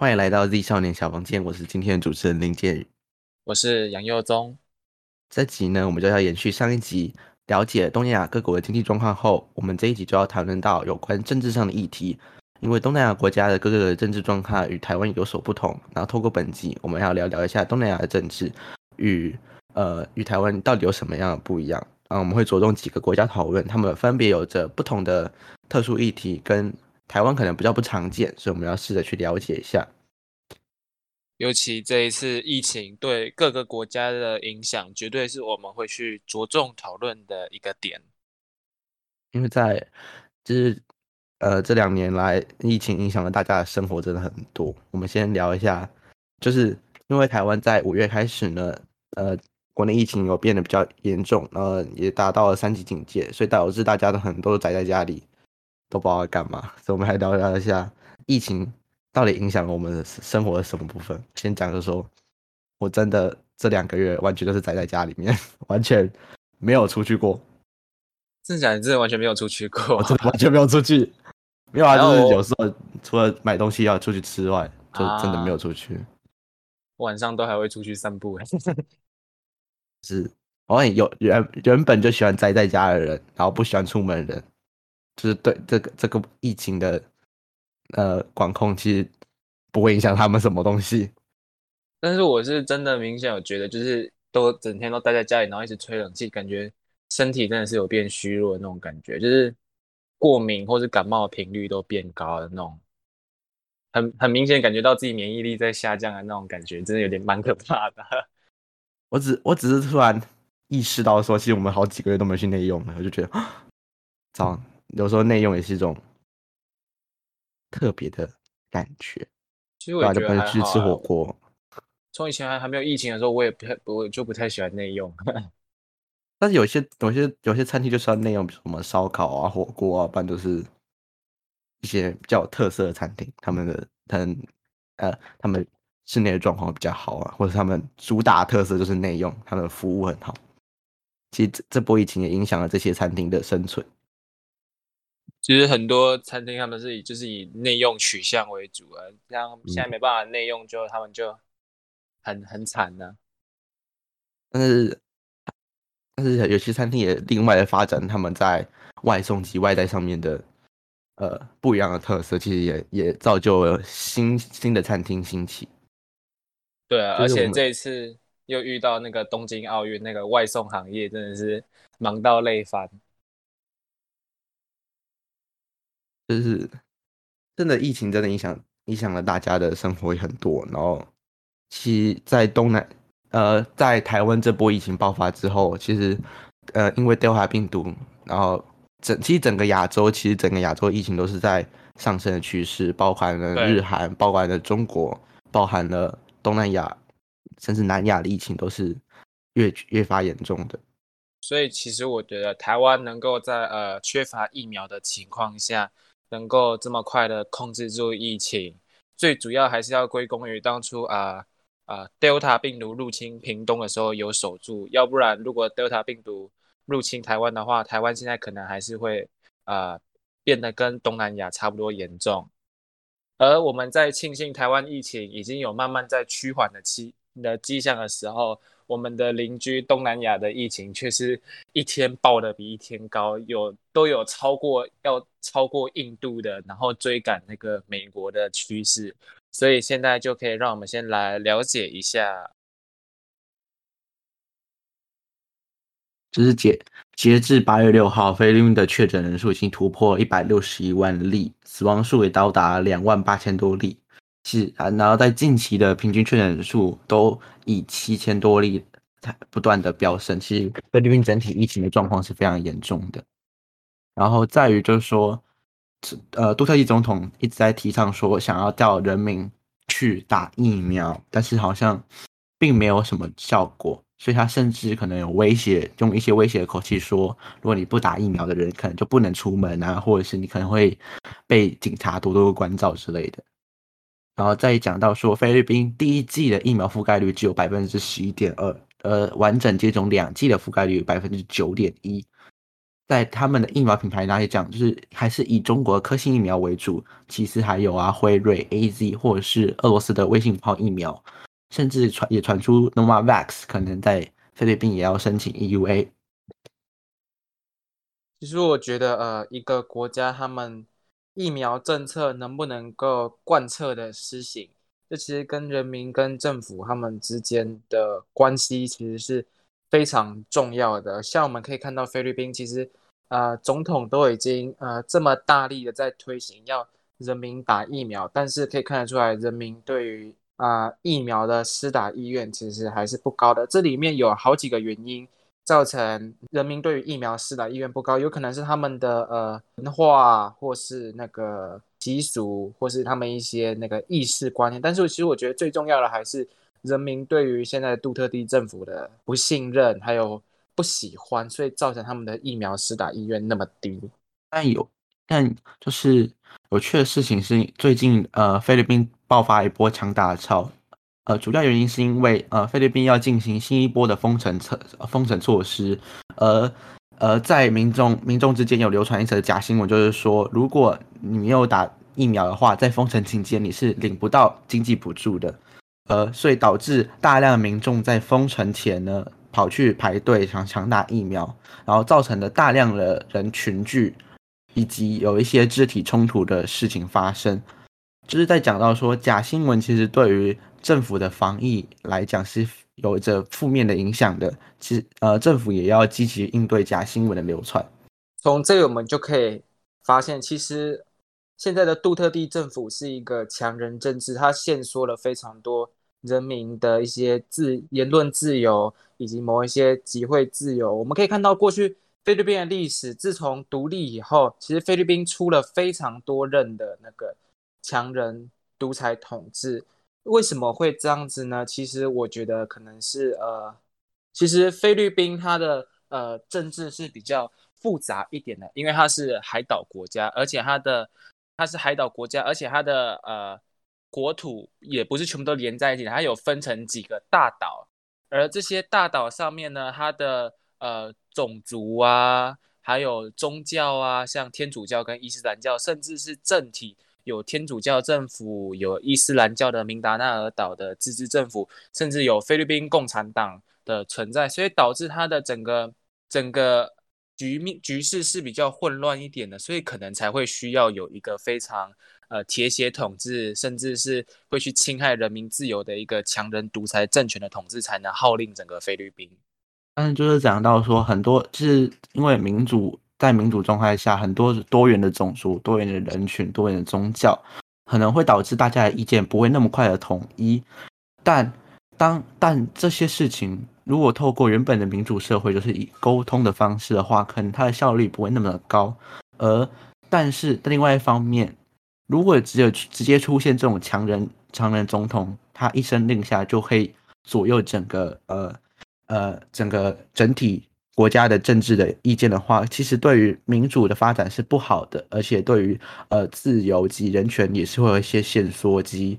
欢迎来到 Z 少年小房间，我是今天的主持人林建宇。我是杨佑宗。这集呢，我们就要延续上一集，了解东南亚各国的经济状况后，我们这一集就要谈论到有关政治上的议题。因为东南亚国家的各个的政治状况与台湾有所不同，然后透过本集，我们要聊聊一下东南亚的政治与呃与台湾到底有什么样的不一样。啊，我们会着重几个国家讨论，他们分别有着不同的特殊议题，跟台湾可能比较不常见，所以我们要试着去了解一下。尤其这一次疫情对各个国家的影响，绝对是我们会去着重讨论的一个点。因为在就是呃这两年来，疫情影响了大家的生活真的很多。我们先聊一下，就是因为台湾在五月开始呢，呃，国内疫情有变得比较严重，然后也达到了三级警戒，所以导致大家都很多都宅在家里，都不知道干嘛。所以我们来聊聊一下疫情。到底影响了我们的生活的什么部分？先讲就说，我真的这两个月完全都是宅在家里面，完全没有出去过。真的假？你真的完全没有出去过？我真的完全没有出去，没有啊，就是有时候除了买东西要出去吃外，就真的没有出去。晚上都还会出去散步。是，我有原原本就喜欢宅在家的人，然后不喜欢出门的人，就是对这个这个疫情的。呃，管控其实不会影响他们什么东西，但是我是真的明显有觉得，就是都整天都待在家里，然后一直吹冷气，感觉身体真的是有变虚弱的那种感觉，就是过敏或是感冒的频率都变高的那种，很很明显感觉到自己免疫力在下降的那种感觉，真的有点蛮可怕的。我只我只是突然意识到说，其实我们好几个月都没去内用了，我就觉得，操，有时候内用也是一种。特别的感觉，其实我觉得还去吃火锅。从以前还还没有疫情的时候，我也不太我就不太喜欢内用。但是有些有些有些餐厅就是要内用，比如什么烧烤啊、火锅啊，不然都是一些比较有特色的餐厅。他们的他们呃，他们室内的状况比较好啊，或者他们主打特色就是内用，他们的服务很好。其实这这波疫情也影响了这些餐厅的生存。其实很多餐厅他们是以就是以内用取向为主啊，像现在没办法内用，就他们就很很惨呢。但是但是有些餐厅也另外的发展，他们在外送及外带上面的呃不一样的特色，其实也也造就了新新的餐厅兴起。对啊，而且这一次又遇到那个东京奥运，那个外送行业真的是忙到累翻。就是真的疫情真的影响影响了大家的生活也很多，然后其在东南呃在台湾这波疫情爆发之后，其实呃因为 Delta 病毒，然后整其实整个亚洲其实整个亚洲疫情都是在上升的趋势，包含了日韩，包含了中国，包含了东南亚，甚至南亚的疫情都是越越发严重的。所以其实我觉得台湾能够在呃缺乏疫苗的情况下。能够这么快的控制住疫情，最主要还是要归功于当初啊啊 Delta 病毒入侵屏东的时候有守住，要不然如果 Delta 病毒入侵台湾的话，台湾现在可能还是会啊变得跟东南亚差不多严重。而我们在庆幸台湾疫情已经有慢慢在趋缓的期的迹象的时候。我们的邻居东南亚的疫情却是一天爆的比一天高，有都有超过要超过印度的，然后追赶那个美国的趋势，所以现在就可以让我们先来了解一下，就是截截至八月六号，菲律宾的确诊人数已经突破一百六十一万例，死亡数也到达两万八千多例。是啊，然后在近期的平均确诊人数都以七千多例不断的飙升，其实菲律宾整体疫情的状况是非常严重的。然后在于就是说，呃，杜特地总统一直在提倡说想要叫人民去打疫苗，但是好像并没有什么效果，所以他甚至可能有威胁，用一些威胁的口气说，如果你不打疫苗的人，可能就不能出门啊，或者是你可能会被警察多多关照之类的。然后再讲到说，菲律宾第一季的疫苗覆盖率只有百分之十一点二，呃，完整接种两剂的覆盖率百分之九点一。在他们的疫苗品牌来讲，就是还是以中国科兴疫苗为主，其实还有啊辉瑞、A Z 或者是俄罗斯的微信泡疫苗，甚至传也传出 Novavax 可能在菲律宾也要申请 EUA。其实我觉得，呃，一个国家他们疫苗政策能不能够贯彻的施行，这其实跟人民跟政府他们之间的关系其实是非常重要的。像我们可以看到菲律宾，其实。呃，总统都已经呃这么大力的在推行要人民打疫苗，但是可以看得出来，人民对于啊疫苗的施打意愿其实还是不高的。这里面有好几个原因造成人民对于疫苗施打意愿不高，有可能是他们的呃文化，或是那个习俗，或是他们一些那个意识观念。但是其实我觉得最重要的还是人民对于现在杜特地政府的不信任，还有。不喜欢，所以造成他们的疫苗施打意愿那么低。但有，但就是有趣的事情是，最近呃菲律宾爆发一波强大的潮，呃主要原因是因为呃菲律宾要进行新一波的封城策封城措施，而呃在民众民众之间有流传一则假新闻，就是说如果你没有打疫苗的话，在封城期间你是领不到经济补助的，呃所以导致大量民众在封城前呢。跑去排队想抢打疫苗，然后造成了大量的人群聚，以及有一些肢体冲突的事情发生，就是在讲到说假新闻其实对于政府的防疫来讲是有着负面的影响的。其实呃，政府也要积极应对假新闻的流传。从这个我们就可以发现，其实现在的杜特地政府是一个强人政治，它限缩了非常多。人民的一些自言论自由，以及某一些集会自由，我们可以看到过去菲律宾的历史。自从独立以后，其实菲律宾出了非常多任的那个强人独裁统治。为什么会这样子呢？其实我觉得可能是呃，其实菲律宾它的呃政治是比较复杂一点的，因为它是海岛国家，而且它的它是海岛国家，而且它的呃。国土也不是全部都连在一起，它有分成几个大岛，而这些大岛上面呢，它的呃种族啊，还有宗教啊，像天主教跟伊斯兰教，甚至是政体，有天主教政府，有伊斯兰教的明达纳尔岛的自治政府，甚至有菲律宾共产党的存在，所以导致它的整个整个局面局势是比较混乱一点的，所以可能才会需要有一个非常。呃，铁血统治，甚至是会去侵害人民自由的一个强人独裁政权的统治，才能号令整个菲律宾。但是就是讲到说，很多是因为民主在民主状态下，很多多元的种族、多元的人群、多元的宗教，可能会导致大家的意见不会那么快的统一。但当但这些事情如果透过原本的民主社会，就是以沟通的方式的话，可能它的效率不会那么的高。而但是另外一方面，如果只有直接出现这种强人强人总统，他一声令下就可以左右整个呃呃整个整体国家的政治的意见的话，其实对于民主的发展是不好的，而且对于呃自由及人权也是会有一些限缩及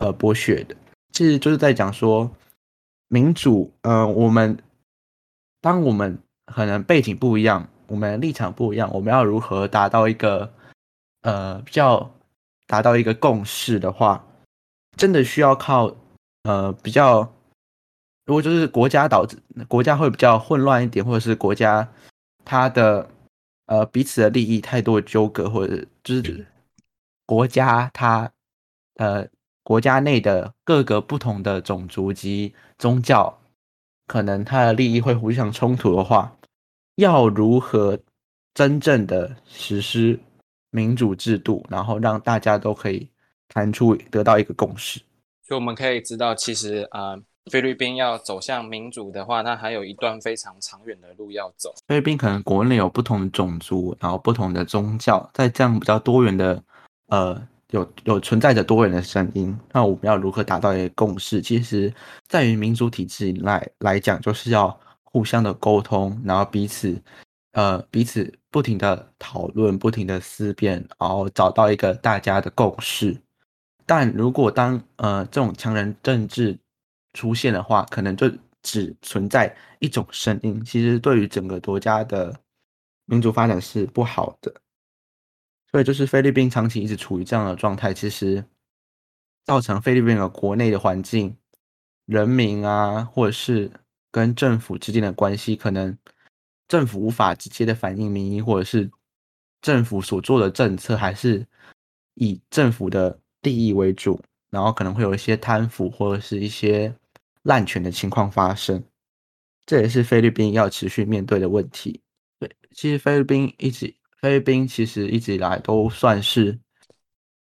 呃剥削的。其实就是在讲说民主，呃，我们当我们可能背景不一样，我们立场不一样，我们要如何达到一个呃比较。达到一个共识的话，真的需要靠呃比较，如果就是国家导致国家会比较混乱一点，或者是国家它的呃彼此的利益太多纠葛，或者就是国家它呃国家内的各个不同的种族及宗教，可能它的利益会互相冲突的话，要如何真正的实施？民主制度，然后让大家都可以谈出得到一个共识。所以我们可以知道，其实啊，菲律宾要走向民主的话，它还有一段非常长远的路要走。菲律宾可能国内有不同的种族，然后不同的宗教，在这样比较多元的，呃，有有存在着多元的声音。那我们要如何达到一个共识？其实，在于民主体制来来讲，就是要互相的沟通，然后彼此。呃，彼此不停的讨论，不停的思辨，然后找到一个大家的共识。但如果当呃这种强人政治出现的话，可能就只存在一种声音。其实对于整个国家的民族发展是不好的。所以就是菲律宾长期一直处于这样的状态，其实造成菲律宾的国内的环境、人民啊，或者是跟政府之间的关系，可能政府无法直接的反映民意，或者是政府所做的政策还是以政府的利益为主，然后可能会有一些贪腐或者是一些滥权的情况发生，这也是菲律宾要持续面对的问题。对，其实菲律宾一直。菲律宾其实一直以来都算是，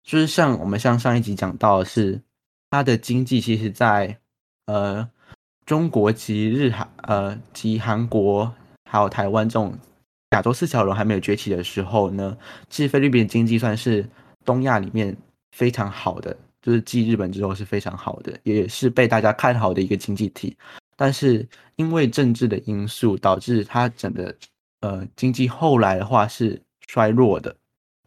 就是像我们像上一集讲到的是，它的经济其实，在呃中国及日韩呃及韩国还有台湾这种亚洲四小龙还没有崛起的时候呢，其实菲律宾经济算是东亚里面非常好的，就是继日本之后是非常好的，也是被大家看好的一个经济体。但是因为政治的因素，导致它整个呃经济后来的话是。衰弱的，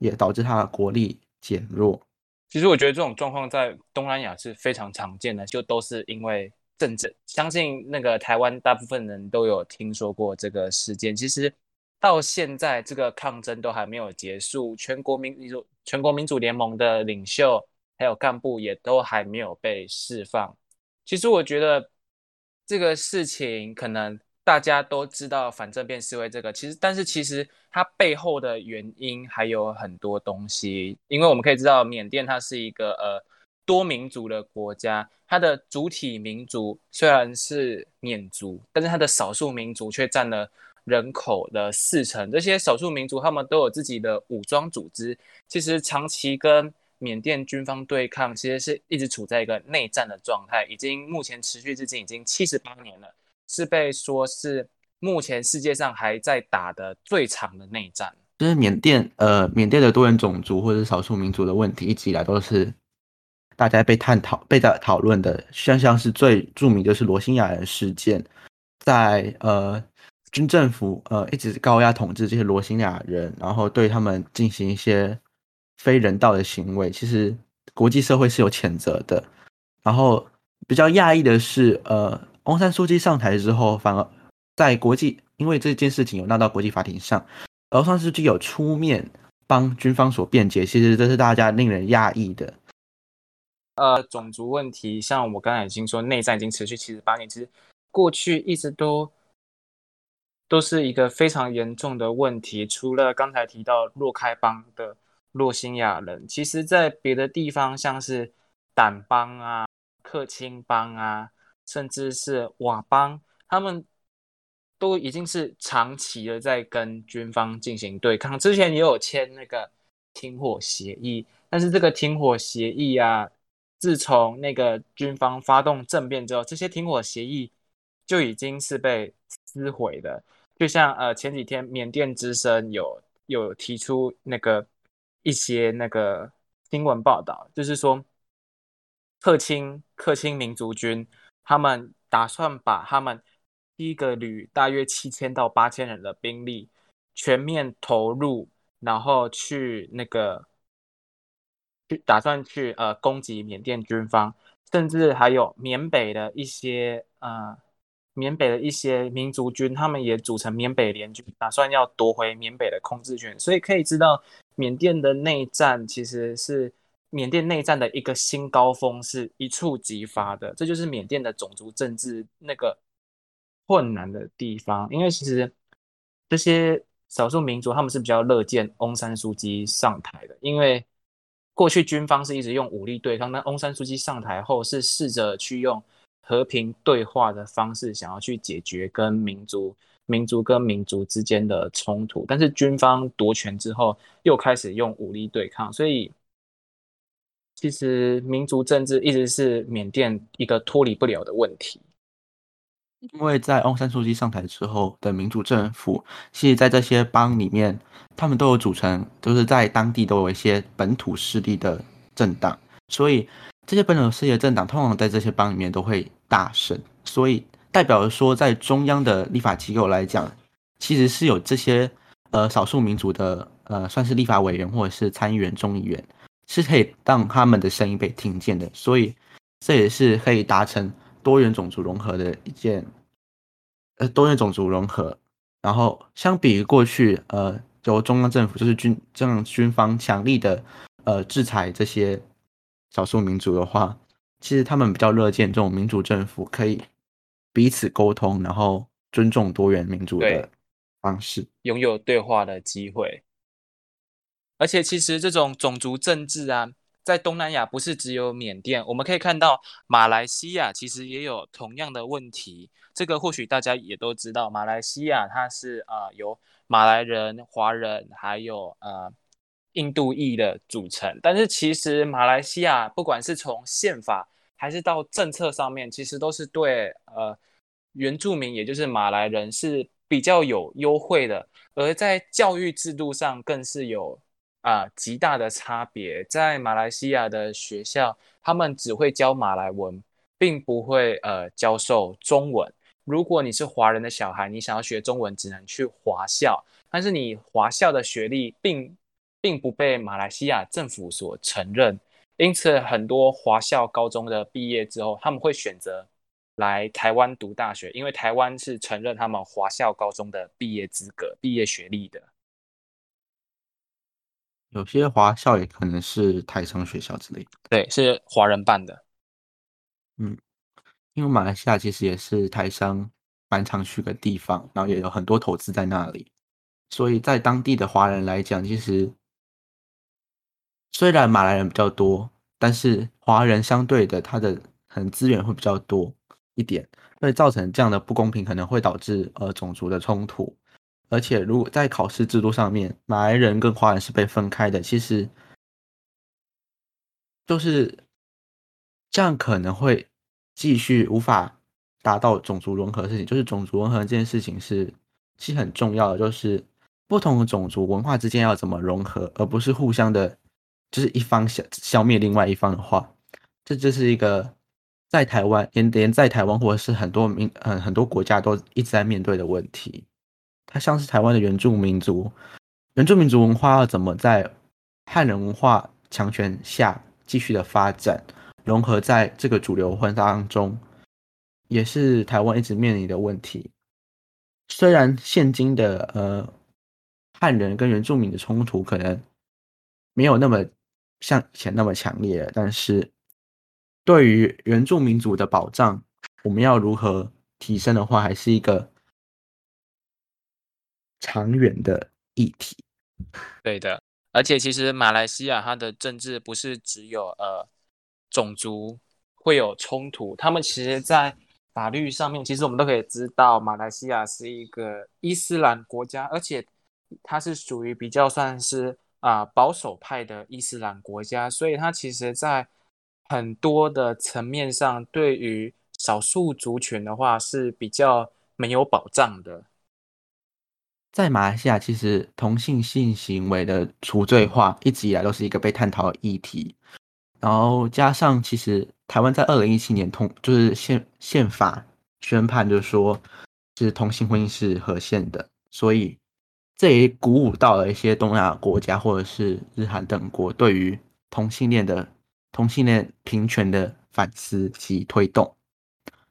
也导致它的国力减弱。其实我觉得这种状况在东南亚是非常常见的，就都是因为政治。相信那个台湾大部分人都有听说过这个事件。其实到现在这个抗争都还没有结束，全国民主全国民主联盟的领袖还有干部也都还没有被释放。其实我觉得这个事情可能。大家都知道反政变示威这个，其实但是其实它背后的原因还有很多东西，因为我们可以知道缅甸它是一个呃多民族的国家，它的主体民族虽然是缅族，但是它的少数民族却占了人口的四成，这些少数民族他们都有自己的武装组织，其实长期跟缅甸军方对抗，其实是一直处在一个内战的状态，已经目前持续至今已经七十八年了。是被说是目前世界上还在打的最长的内战。就是缅甸，呃，缅甸的多元种族或者少数民族的问题，一直以来都是大家被探讨、被在讨论的。像像是最著名就是罗兴亚人事件，在呃军政府呃一直高压统治这些罗兴亚人，然后对他们进行一些非人道的行为，其实国际社会是有谴责的。然后比较讶异的是，呃。翁山书记上台之后，反而在国际，因为这件事情有闹到国际法庭上，翁山书记有出面帮军方所辩解，其实这是大家令人讶异的。呃，种族问题，像我刚才已经说，内战已经持续七十八年，其实过去一直都都是一个非常严重的问题。除了刚才提到洛开邦的洛辛亚人，其实在别的地方，像是掸邦啊、克钦邦啊。甚至是佤邦，他们都已经是长期的在跟军方进行对抗。之前也有签那个停火协议，但是这个停火协议啊，自从那个军方发动政变之后，这些停火协议就已经是被撕毁的。就像呃前几天缅甸之声有有提出那个一些那个新闻报道，就是说克钦克钦民族军。他们打算把他们一个旅大约七千到八千人的兵力全面投入，然后去那个去打算去呃攻击缅甸军方，甚至还有缅北的一些呃缅北的一些民族军，他们也组成缅北联军，打算要夺回缅北的控制权。所以可以知道，缅甸的内战其实是。缅甸内战的一个新高峰是一触即发的，这就是缅甸的种族政治那个困难的地方。因为其实这些少数民族他们是比较乐见翁山书记上台的，因为过去军方是一直用武力对抗，但翁山书记上台后是试着去用和平对话的方式，想要去解决跟民族、民族跟民族之间的冲突。但是军方夺权之后，又开始用武力对抗，所以。其实民族政治一直是缅甸一个脱离不了的问题，因为在翁山书记上台之后的民主政府，其实，在这些邦里面，他们都有组成，都是在当地都有一些本土势力的政党，所以这些本土势力的政党通常在这些邦里面都会大胜，所以代表说，在中央的立法机构来讲，其实是有这些呃少数民族的呃算是立法委员或者是参议员、众议员。是可以让他们的声音被听见的，所以这也是可以达成多元种族融合的一件，呃，多元种族融合然后相比于过去，呃，由中央政府就是军这样军方强力的呃制裁这些少数民族的话，其实他们比较乐见这种民主政府可以彼此沟通，然后尊重多元民主的方式，拥有对话的机会。而且，其实这种种族政治啊。在东南亚不是只有缅甸，我们可以看到马来西亚其实也有同样的问题。这个或许大家也都知道，马来西亚它是呃由马来人、华人还有呃印度裔的组成。但是其实马来西亚不管是从宪法还是到政策上面，其实都是对呃原住民，也就是马来人是比较有优惠的。而在教育制度上更是有。啊，极大的差别，在马来西亚的学校，他们只会教马来文，并不会呃教授中文。如果你是华人的小孩，你想要学中文，只能去华校，但是你华校的学历并并不被马来西亚政府所承认，因此很多华校高中的毕业之后，他们会选择来台湾读大学，因为台湾是承认他们华校高中的毕业资格、毕业学历的。有些华校也可能是台商学校之类的，对，是华人办的。嗯，因为马来西亚其实也是台商蛮常去的地方，然后也有很多投资在那里，所以在当地的华人来讲，其实虽然马来人比较多，但是华人相对的他的可能资源会比较多一点，会造成这样的不公平，可能会导致呃种族的冲突。而且，如果在考试制度上面，马来人跟华人是被分开的，其实就是这样，可能会继续无法达到种族融合的事情。就是种族融合这件事情是其实很重要的，就是不同的种族文化之间要怎么融合，而不是互相的，就是一方消消灭另外一方的话，这就是一个在台湾连连在台湾或者是很多民嗯很多国家都一直在面对的问题。它像是台湾的原住民族，原住民族文化要怎么在汉人文化强权下继续的发展，融合在这个主流混当中，也是台湾一直面临的问题。虽然现今的呃汉人跟原住民的冲突可能没有那么像以前那么强烈，但是对于原住民族的保障，我们要如何提升的话，还是一个。长远的议题，对的，而且其实马来西亚它的政治不是只有呃种族会有冲突，他们其实在法律上面，其实我们都可以知道，马来西亚是一个伊斯兰国家，而且它是属于比较算是啊保守派的伊斯兰国家，所以它其实在很多的层面上，对于少数族群的话是比较没有保障的。在马来西亚，其实同性性行为的除罪化一直以来都是一个被探讨的议题。然后加上，其实台湾在二零一七年通就是宪宪法宣判，就是说，是同性婚姻是合宪的，所以这也鼓舞到了一些东亚国家或者是日韩等国对于同性恋的同性恋平权的反思及推动。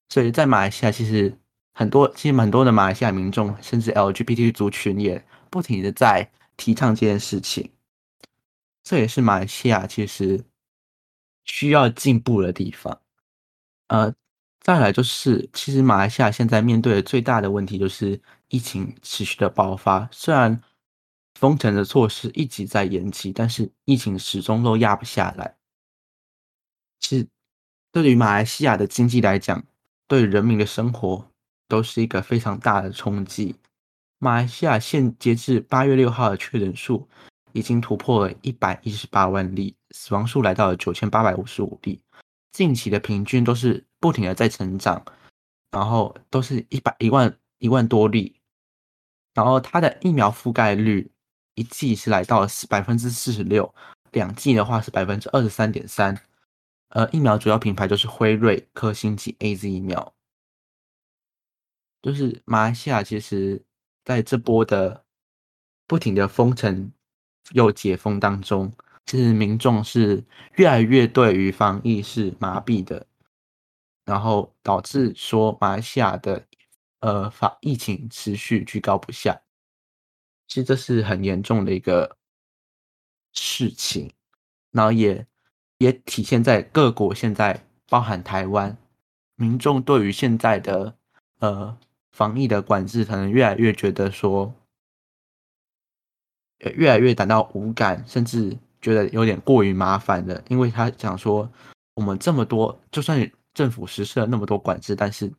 所以在马来西亚，其实。很多其实很多的马来西亚民众，甚至 LGBT 族群也不停的在提倡这件事情。这也是马来西亚其实需要进步的地方。呃，再来就是，其实马来西亚现在面对的最大的问题就是疫情持续的爆发。虽然封城的措施一直在延期，但是疫情始终都压不下来。其实对于马来西亚的经济来讲，对人民的生活。都是一个非常大的冲击。马来西亚现截至八月六号的确诊数已经突破了一百一十八万例，死亡数来到了九千八百五十五例。近期的平均都是不停的在成长，然后都是一百一万一万多例。然后它的疫苗覆盖率一剂是来到了百分之四十六，两剂的话是百分之二十三点三。呃，疫苗主要品牌就是辉瑞、科兴及 A Z 疫苗。就是马来西亚，其实在这波的不停的封城又解封当中，其实民众是越来越对于防疫是麻痹的，然后导致说马来西亚的呃，法疫情持续居高不下，其实这是很严重的一个事情，然后也也体现在各国现在，包含台湾民众对于现在的呃防疫的管制，可能越来越觉得说，越来越感到无感，甚至觉得有点过于麻烦了，因为他讲说，我们这么多，就算政府实施了那么多管制，但是。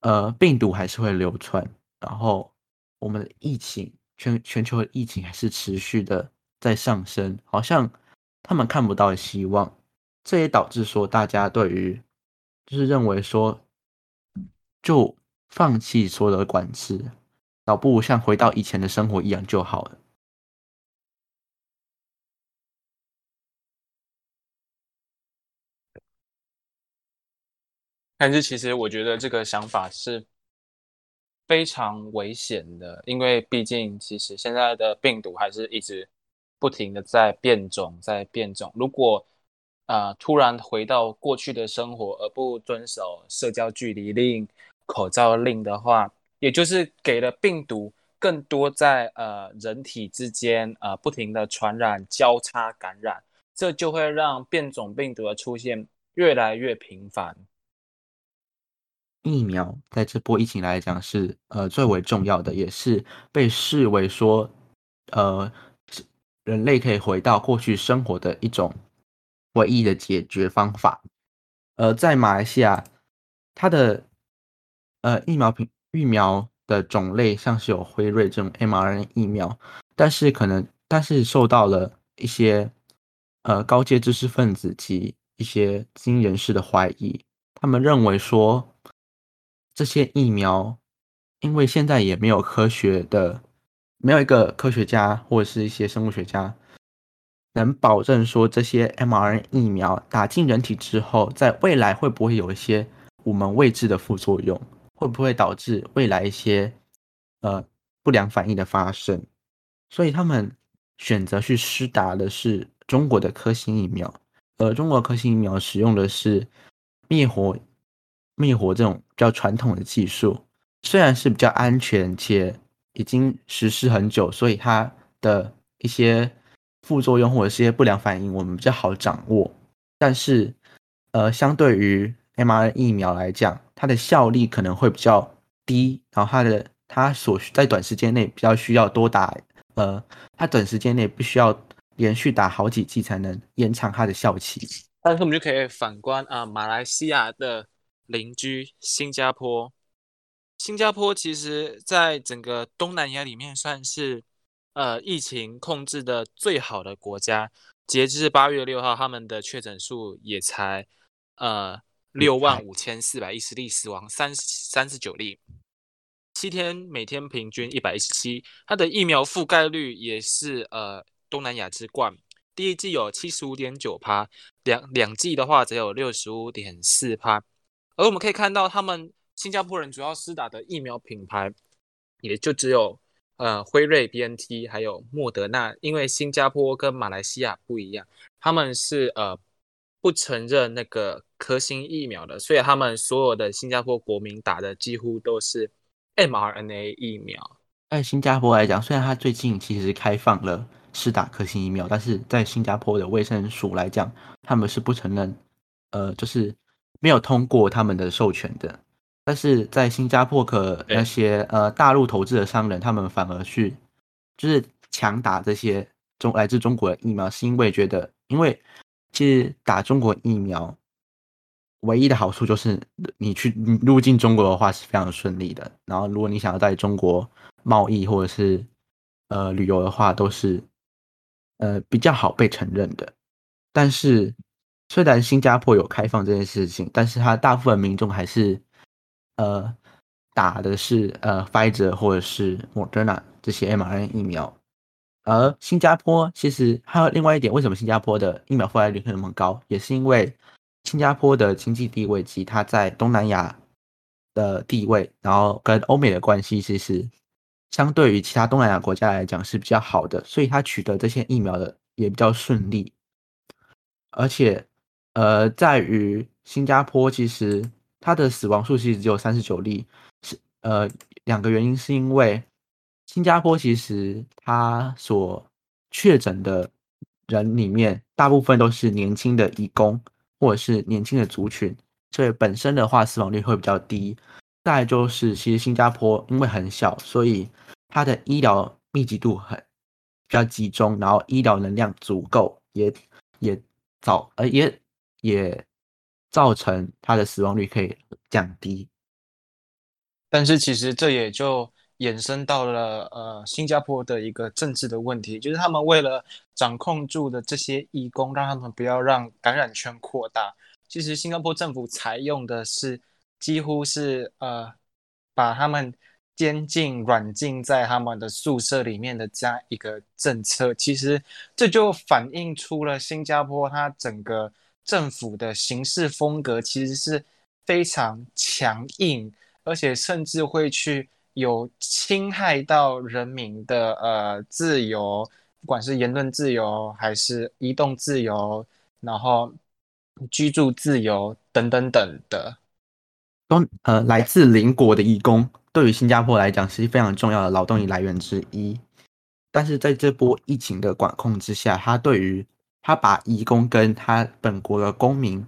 呃，病毒还是会流传，然后我们的疫情全全球的疫情还是持续的在上升，好像他们看不到希望，这也导致说大家对于就是认为说就放弃所有的管制，倒不如像回到以前的生活一样就好了。但是其实我觉得这个想法是非常危险的，因为毕竟其实现在的病毒还是一直不停的在变种，在变种。如果啊突然回到过去的生活而不遵守社交距离令、口罩令的话，也就是给了病毒更多在呃人体之间呃不停的传染、交叉感染，这就会让变种病毒的出现越来越频繁。疫苗在这波疫情来讲是呃最为重要的，也是被视为说呃人类可以回到过去生活的一种唯一的解决方法。呃，在马来西亚，它的呃疫苗品疫苗的种类像是有辉瑞这种 mRNA 疫苗，但是可能但是受到了一些呃高阶知识分子及一些精英人士的怀疑，他们认为说。这些疫苗，因为现在也没有科学的，没有一个科学家或者是一些生物学家能保证说这些 mRNA 疫苗打进人体之后，在未来会不会有一些我们未知的副作用，会不会导致未来一些呃不良反应的发生？所以他们选择去施打的是中国的科兴疫苗，而中国科兴疫苗使用的是灭活。灭活这种比较传统的技术，虽然是比较安全且已经实施很久，所以它的一些副作用或者是一些不良反应我们比较好掌握。但是，呃，相对于 mRNA 疫苗来讲，它的效力可能会比较低，然后它的它所需在短时间内比较需要多打，呃，它短时间内不需要连续打好几剂才能延长它的效期。但是我们就可以反观啊，马来西亚的。邻居新加坡，新加坡其实在整个东南亚里面算是呃疫情控制的最好的国家。截至八月六号，他们的确诊数也才呃六万五千四百一十例，死亡三三十九例，七天每天平均一百一十七。它的疫苗覆盖率也是呃东南亚之冠，第一季有七十五点九趴，两两季的话只有六十五点四趴。而我们可以看到，他们新加坡人主要施打的疫苗品牌，也就只有呃辉瑞、B N T 还有莫德纳。因为新加坡跟马来西亚不一样，他们是呃不承认那个科兴疫苗的，所以他们所有的新加坡国民打的几乎都是 m R N A 疫苗。在新加坡来讲，虽然它最近其实开放了施打科兴疫苗，但是在新加坡的卫生署来讲，他们是不承认，呃，就是。没有通过他们的授权的，但是在新加坡，可那些呃大陆投资的商人，他们反而去就是强打这些中来自中国的疫苗，是因为觉得，因为其实打中国疫苗唯一的好处就是你去入境中国的话是非常顺利的，然后如果你想要在中国贸易或者是呃旅游的话，都是呃比较好被承认的，但是。虽然新加坡有开放这件事情，但是它大部分民众还是，呃，打的是呃，Pfizer 或者是 Moderna 这些 mRNA 疫苗。而新加坡其实还有另外一点，为什么新加坡的疫苗覆盖率那么高，也是因为新加坡的经济地位及它在东南亚的地位，然后跟欧美的关系，其实相对于其他东南亚国家来讲是比较好的，所以它取得这些疫苗的也比较顺利，而且。呃，在于新加坡，其实它的死亡数其实只有三十九例，是呃两个原因，是因为新加坡其实它所确诊的人里面，大部分都是年轻的移工或者是年轻的族群，所以本身的话死亡率会比较低。再就是，其实新加坡因为很小，所以它的医疗密集度很比较集中，然后医疗能量足够，也也早呃也也造成它的死亡率可以降低。但是其实这也就衍生到了呃新加坡的一个政治的问题，就是他们为了掌控住的这些义工，让他们不要让感染圈扩大。其实新加坡政府采用的是。几乎是呃，把他们监禁软禁在他们的宿舍里面的这样一个政策，其实这就反映出了新加坡它整个政府的行事风格其实是非常强硬，而且甚至会去有侵害到人民的呃自由，不管是言论自由还是移动自由，然后居住自由等等等的。都呃，来自邻国的义工，对于新加坡来讲是非常重要的劳动力来源之一。但是在这波疫情的管控之下，他对于他把义工跟他本国的公民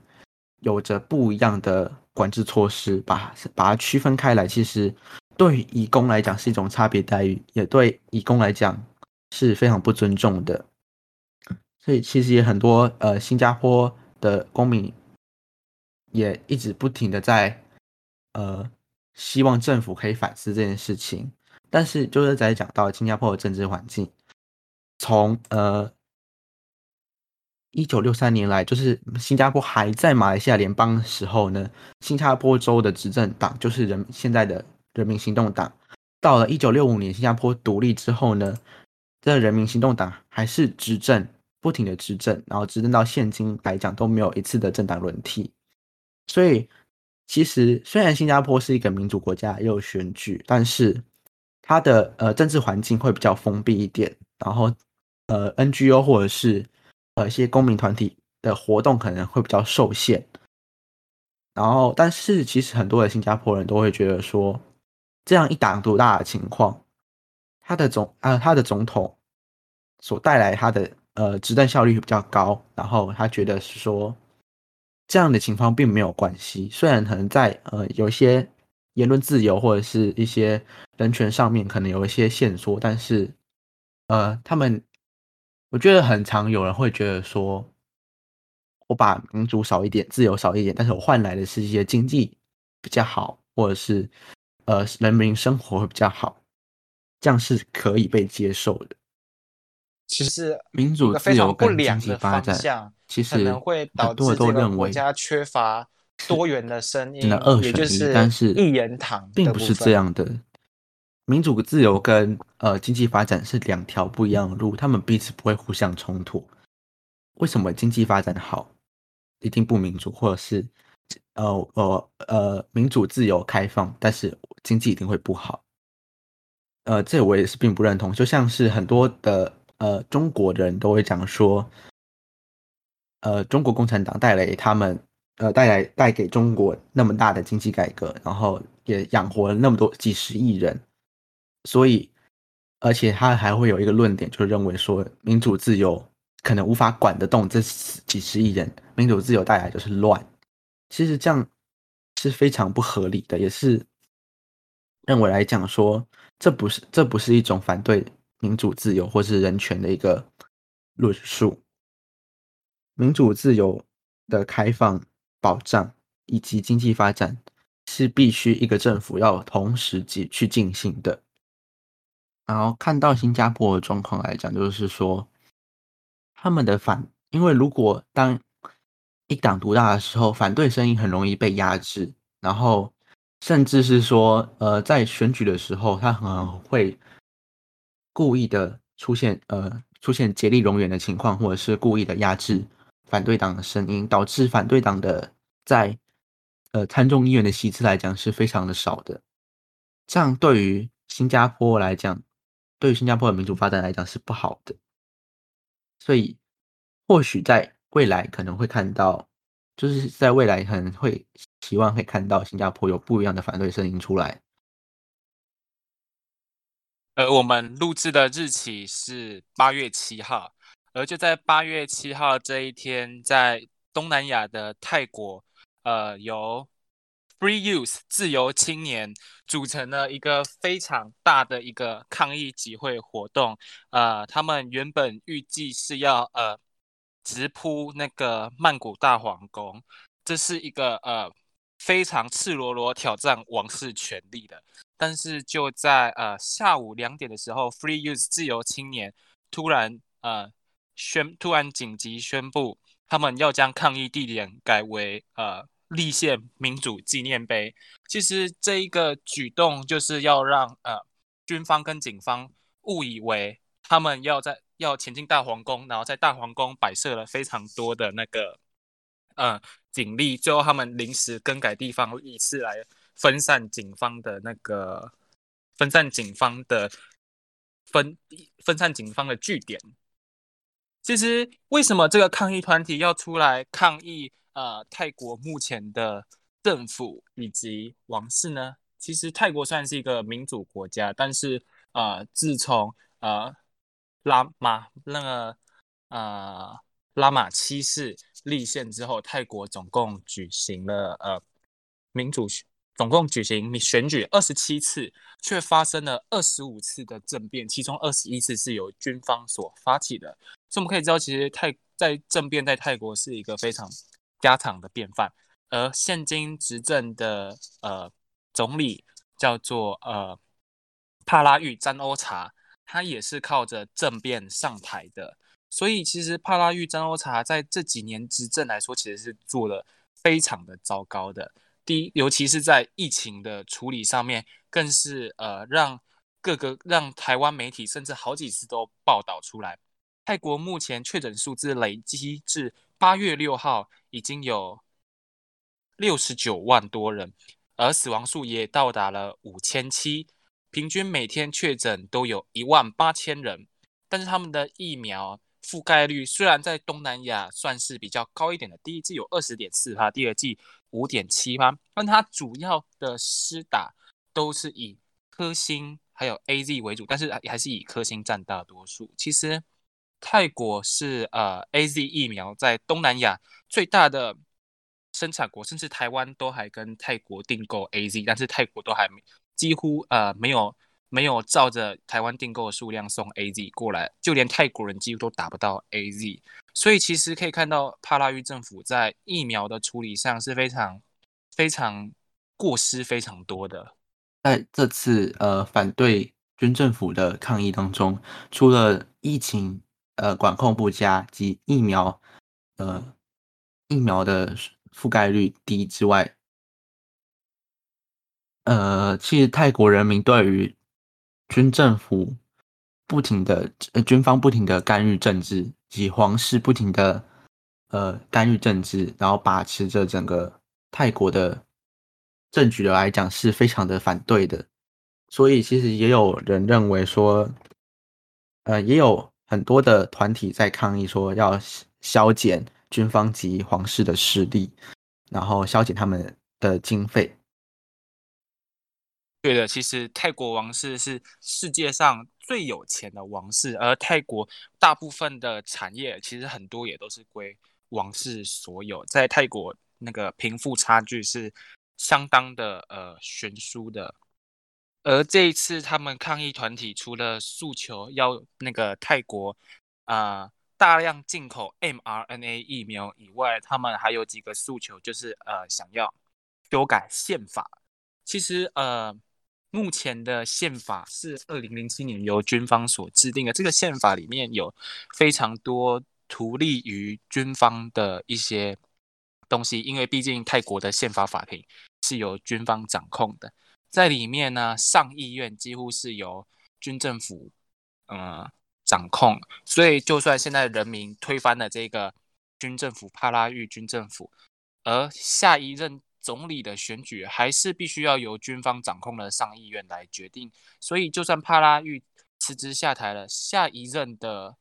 有着不一样的管制措施，把把它区分开来。其实对于义工来讲是一种差别待遇，也对义工来讲是非常不尊重的。所以其实也很多呃，新加坡的公民也一直不停的在。呃，希望政府可以反思这件事情，但是就是在讲到新加坡的政治环境，从呃一九六三年来，就是新加坡还在马来西亚联邦的时候呢，新加坡州的执政党就是人现在的人民行动党。到了一九六五年新加坡独立之后呢，这人民行动党还是执政，不停的执政，然后执政到现今来讲都没有一次的政党轮替，所以。其实，虽然新加坡是一个民主国家，也有选举，但是它的呃政治环境会比较封闭一点。然后，呃，NGO 或者是呃一些公民团体的活动可能会比较受限。然后，但是其实很多的新加坡人都会觉得说，这样一党独大的情况，他的总啊他的总统所带来他的呃执政效率比较高。然后他觉得是说。这样的情况并没有关系，虽然可能在呃有一些言论自由或者是一些人权上面可能有一些限缩，但是呃他们我觉得很常有人会觉得说，我把民主少一点，自由少一点，但是我换来的是一些经济比较好，或者是呃人民生活会比较好，这样是可以被接受的。其实民主自由跟经济发展。其实可能会导致这个国家缺乏多元的声音，也就是但是一言堂，并不是这样的。民主自由跟呃经济发展是两条不一样的路，他们彼此不会互相冲突。为什么经济发展好一定不民主，或者是呃呃呃民主自由开放，但是经济一定会不好？呃，这我也是并不认同。就像是很多的呃中国人都会讲说。呃，中国共产党带来他们，呃，带来带给中国那么大的经济改革，然后也养活了那么多几十亿人，所以，而且他还会有一个论点，就认为说民主自由可能无法管得动这几十亿人，民主自由带来就是乱。其实这样是非常不合理的，也是认为来讲说，这不是这不是一种反对民主自由或是人权的一个论述。民主自由的开放、保障以及经济发展是必须一个政府要同时去去进行的。然后看到新加坡的状况来讲，就是说他们的反，因为如果当一党独大的时候，反对声音很容易被压制，然后甚至是说，呃，在选举的时候，他可能会故意的出现，呃，出现竭力容远的情况，或者是故意的压制。反对党的声音导致反对党的在呃参众议员的席次来讲是非常的少的，这样对于新加坡来讲，对于新加坡的民主发展来讲是不好的。所以或许在未来可能会看到，就是在未来可能会希望会看到新加坡有不一样的反对声音出来。而我们录制的日期是八月七号，而就在八月七号这一天，在东南亚的泰国，呃，由 Free Youth 自由青年组成了一个非常大的一个抗议集会活动。呃，他们原本预计是要呃直扑那个曼谷大皇宫，这是一个呃非常赤裸裸挑战王室权力的。但是就在呃下午两点的时候，Free Youth 自由青年突然呃宣突然紧急宣布，他们要将抗议地点改为呃立宪民主纪念碑。其实这一个举动就是要让呃军方跟警方误以为他们要在要前进大皇宫，然后在大皇宫摆设了非常多的那个呃警力，最后他们临时更改地方，以此来。分散警方的那个，分散警方的分分散警方的据点。其实，为什么这个抗议团体要出来抗议？呃，泰国目前的政府以及王室呢？其实，泰国算是一个民主国家，但是呃，自从呃拉马那个呃拉玛七世立宪之后，泰国总共举行了呃民主。总共举行选举二十七次，却发生了二十五次的政变，其中二十一次是由军方所发起的。所以我们可以知道，其实泰在政变在泰国是一个非常家常的便饭。而现今执政的呃总理叫做呃帕拉育詹欧查，他也是靠着政变上台的。所以其实帕拉育詹欧查在这几年执政来说，其实是做的非常的糟糕的。第一，尤其是在疫情的处理上面，更是呃让各个让台湾媒体甚至好几次都报道出来。泰国目前确诊数字累积至八月六号已经有六十九万多人，而死亡数也到达了五千七，平均每天确诊都有一万八千人。但是他们的疫苗覆盖率虽然在东南亚算是比较高一点的，第一季有二十点四趴，第二季。五点七吗？但它主要的施打都是以科兴还有 A Z 为主，但是还是以科兴占大多数。其实泰国是呃 A Z 疫苗在东南亚最大的生产国，甚至台湾都还跟泰国订购 A Z，但是泰国都还没几乎呃没有没有照着台湾订购的数量送 A Z 过来，就连泰国人几乎都打不到 A Z。所以其实可以看到，帕拉育政府在疫苗的处理上是非常、非常过失非常多的。在这次呃反对军政府的抗议当中，除了疫情呃管控不佳及疫苗呃疫苗的覆盖率低之外，呃，其实泰国人民对于军政府不停的呃军方不停的干预政治。及皇室不停的呃干预政治，然后把持着整个泰国的政局的来讲是非常的反对的，所以其实也有人认为说，呃，也有很多的团体在抗议说要削减军方及皇室的势力，然后削减他们的经费。对的，其实泰国王室是世界上最有钱的王室，而泰国大部分的产业其实很多也都是归王室所有。在泰国，那个贫富差距是相当的呃悬殊的。而这一次，他们抗议团体除了诉求要那个泰国啊大量进口 mRNA 疫苗以外，他们还有几个诉求，就是呃想要修改宪法。其实呃。目前的宪法是二零零七年由军方所制定的。这个宪法里面有非常多图利于军方的一些东西，因为毕竟泰国的宪法法庭是由军方掌控的，在里面呢，上议院几乎是由军政府呃掌控，所以就算现在人民推翻了这个军政府帕拉育军政府，而下一任。总理的选举还是必须要由军方掌控的上议院来决定，所以就算帕拉育辞职下台了，下一任的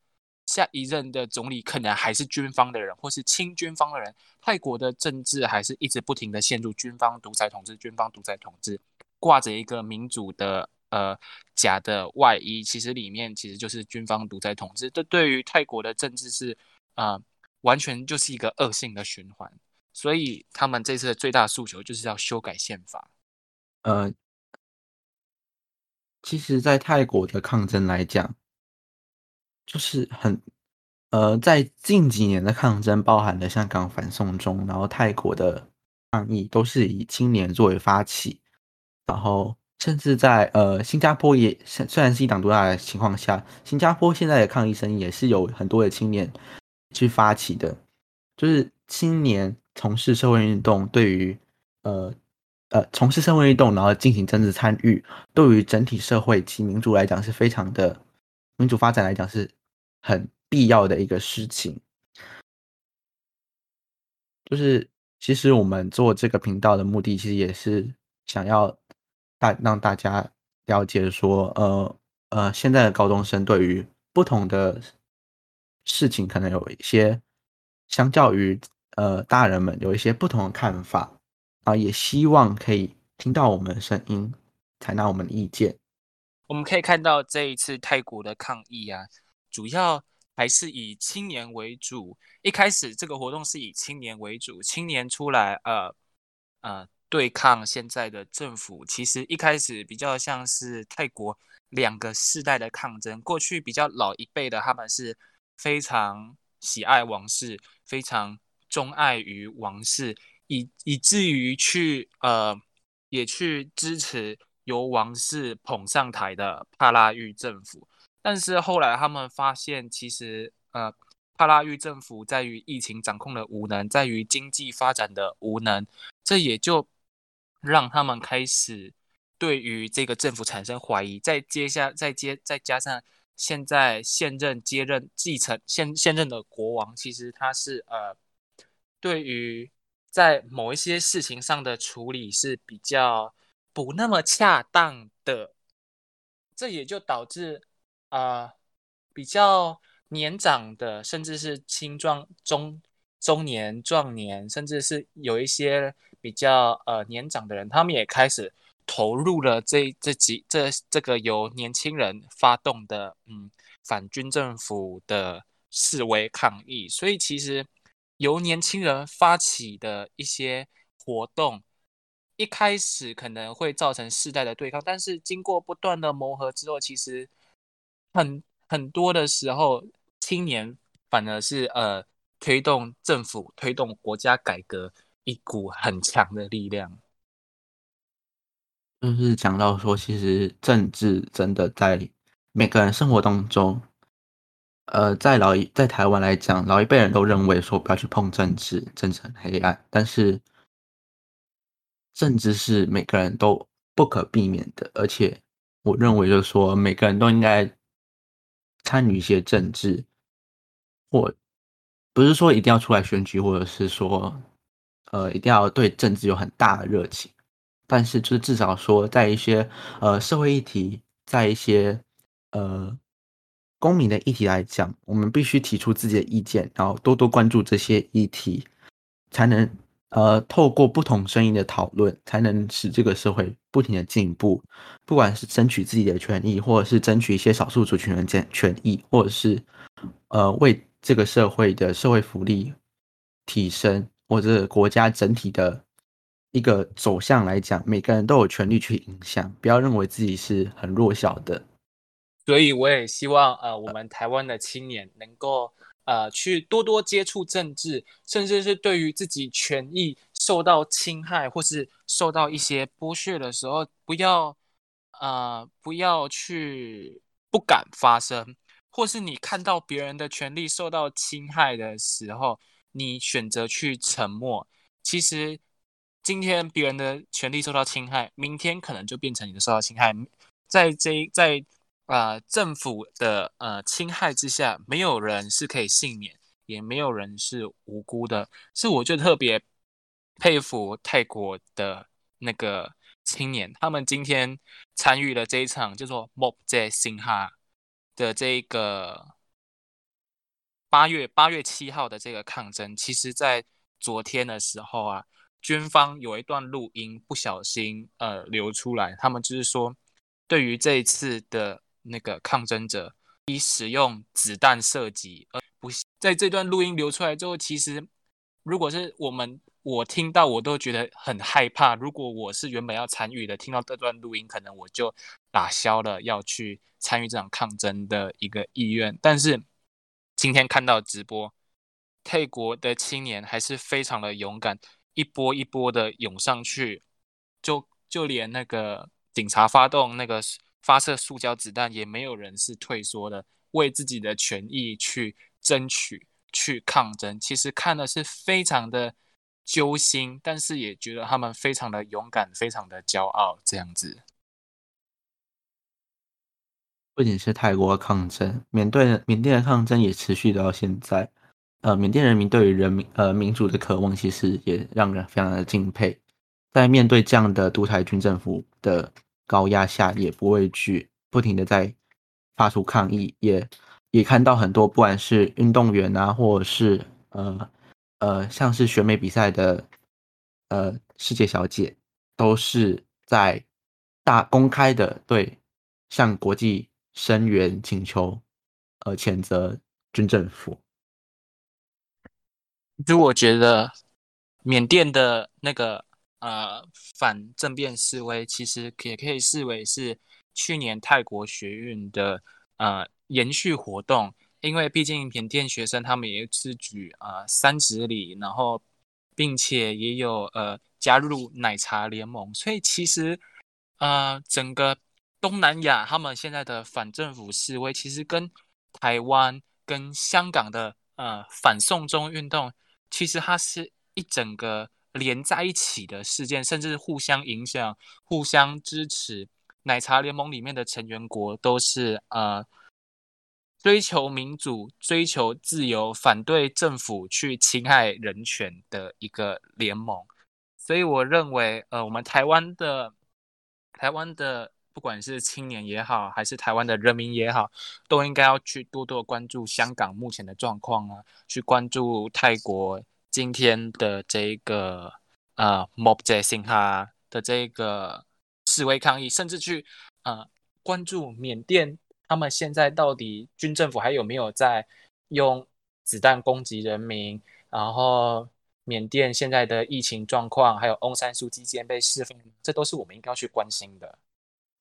下一任的总理可能还是军方的人，或是亲军方的人。泰国的政治还是一直不停的陷入军方独裁统治，军方独裁统治，挂着一个民主的呃假的外衣，其实里面其实就是军方独裁统治。这对于泰国的政治是啊，完全就是一个恶性的循环。所以他们这次的最大诉求就是要修改宪法。呃，其实，在泰国的抗争来讲，就是很。呃，在近几年的抗争，包含了香港反送中，然后泰国的抗议，都是以青年作为发起，然后甚至在呃新加坡也虽然是一党独大的情况下，新加坡现在的抗议声音也是有很多的青年去发起的，就是青年从事社会运动，对于呃呃从事社会运动，然后进行政治参与，对于整体社会及民主来讲是非常的民主发展来讲是很。必要的一个事情，就是其实我们做这个频道的目的，其实也是想要大让大家了解说，呃呃，现在的高中生对于不同的事情，可能有一些相较于呃大人们有一些不同的看法啊，也希望可以听到我们的声音，采纳我们的意见。我们可以看到这一次泰国的抗议啊，主要。还是以青年为主。一开始这个活动是以青年为主，青年出来，呃呃，对抗现在的政府。其实一开始比较像是泰国两个世代的抗争。过去比较老一辈的，他们是非常喜爱王室，非常钟爱于王室，以以至于去呃也去支持由王室捧上台的帕拉育政府。但是后来他们发现，其实呃，帕拉育政府在于疫情掌控的无能，在于经济发展的无能，这也就让他们开始对于这个政府产生怀疑。再接下再接再加上现在现任接任继承现现任的国王，其实他是呃，对于在某一些事情上的处理是比较不那么恰当的，这也就导致。啊，比较年长的，甚至是青壮中中年、壮年，甚至是有一些比较呃年长的人，他们也开始投入了这这几这这个由年轻人发动的嗯反军政府的示威抗议。所以其实由年轻人发起的一些活动，一开始可能会造成世代的对抗，但是经过不断的磨合之后，其实。很很多的时候，青年反而是呃推动政府、推动国家改革一股很强的力量。就是讲到说，其实政治真的在每个人生活当中，呃，在老一在台湾来讲，老一辈人都认为说不要去碰政治，政治很黑暗。但是政治是每个人都不可避免的，而且我认为就是说，每个人都应该。参与一些政治，或不是说一定要出来选举，或者是说，呃，一定要对政治有很大的热情。但是，就是至少说，在一些呃社会议题，在一些呃公民的议题来讲，我们必须提出自己的意见，然后多多关注这些议题，才能。呃，透过不同声音的讨论，才能使这个社会不停的进步。不管是争取自己的权益，或者是争取一些少数族群的权权益，或者是呃为这个社会的社会福利提升，或者国家整体的一个走向来讲，每个人都有权利去影响。不要认为自己是很弱小的。所以，我也希望呃，我们台湾的青年能够。呃，去多多接触政治，甚至是对于自己权益受到侵害或是受到一些剥削的时候，不要呃不要去不敢发声，或是你看到别人的权利受到侵害的时候，你选择去沉默。其实今天别人的权利受到侵害，明天可能就变成你的受到侵害。在这在。啊，政府的呃侵害之下，没有人是可以幸免，也没有人是无辜的。是我就特别佩服泰国的那个青年，他们今天参与了这一场叫做 “Mob 在新哈”的这个八月八月七号的这个抗争。其实，在昨天的时候啊，军方有一段录音不小心呃流出来，他们就是说。对于这一次的那个抗争者，以使用子弹射击，而不在这段录音流出来之后，其实如果是我们我听到，我都觉得很害怕。如果我是原本要参与的，听到这段录音，可能我就打消了要去参与这场抗争的一个意愿。但是今天看到直播，泰国的青年还是非常的勇敢，一波一波的涌上去，就就连那个警察发动那个发射塑胶子弹，也没有人是退缩的，为自己的权益去争取、去抗争。其实看的是非常的。揪心，但是也觉得他们非常的勇敢，非常的骄傲，这样子。不仅是泰国的抗争，缅甸缅甸的抗争也持续到现在。呃，缅甸人民对于人民呃民主的渴望，其实也让人非常的敬佩。在面对这样的独裁军政府的高压下，也不畏惧，不停的在发出抗议，也也看到很多不管是运动员啊，或者是呃。呃，像是选美比赛的呃世界小姐，都是在大公开的对向国际声援请求，呃谴责军政府。就我觉得缅甸的那个呃反政变示威，其实也可以视为是去年泰国学运的呃延续活动。因为毕竟缅甸学生他们也是举啊三十里，然后并且也有呃加入奶茶联盟，所以其实呃整个东南亚他们现在的反政府示威，其实跟台湾跟香港的呃反送中运动，其实它是一整个连在一起的事件，甚至互相影响、互相支持。奶茶联盟里面的成员国都是呃。追求民主、追求自由、反对政府去侵害人权的一个联盟，所以我认为，呃，我们台湾的台湾的不管是青年也好，还是台湾的人民也好，都应该要去多多关注香港目前的状况啊，去关注泰国今天的这个呃 Mob j a 哈的这个示威抗议，甚至去呃关注缅甸。他们现在到底军政府还有没有在用子弹攻击人民？然后缅甸现在的疫情状况，还有翁山书记间被释放，这都是我们应该要去关心的。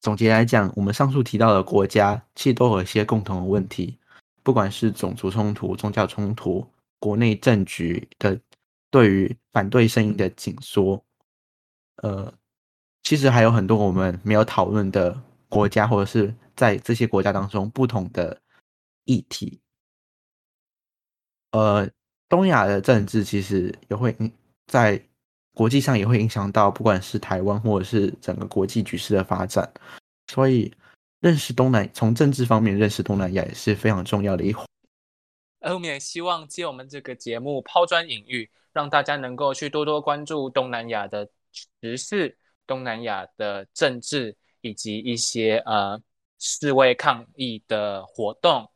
总结来讲，我们上述提到的国家其实都有一些共同的问题，不管是种族冲突、宗教冲突、国内政局的对于反对声音的紧缩，呃，其实还有很多我们没有讨论的国家，或者是。在这些国家当中，不同的议题，呃，东亚的政治其实也会在国际上也会影响到，不管是台湾或者是整个国际局势的发展。所以，认识东南，从政治方面认识东南亚也是非常重要的一环。而我们也希望借我们这个节目抛砖引玉，让大家能够去多多关注东南亚的时事、东南亚的政治以及一些呃。示威抗议的活动，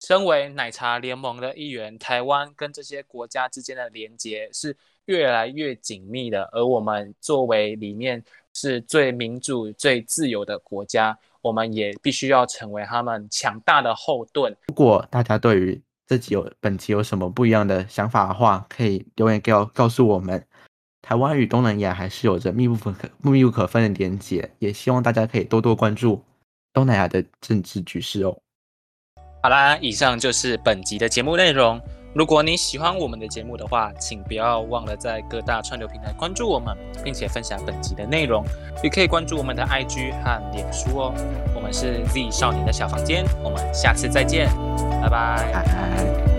身为奶茶联盟的一员，台湾跟这些国家之间的连接是越来越紧密的。而我们作为里面是最民主、最自由的国家，我们也必须要成为他们强大的后盾。如果大家对于自己有本期有什么不一样的想法的话，可以留言给我告诉我们。台湾与东南亚还是有着密不可密不可分的连接，也希望大家可以多多关注。东南亚的政治局势哦。好啦，以上就是本集的节目内容。如果你喜欢我们的节目的话，请不要忘了在各大串流平台关注我们，并且分享本集的内容。也可以关注我们的 IG 和脸书哦。我们是 Z 少年的小房间，我们下次再见，拜拜。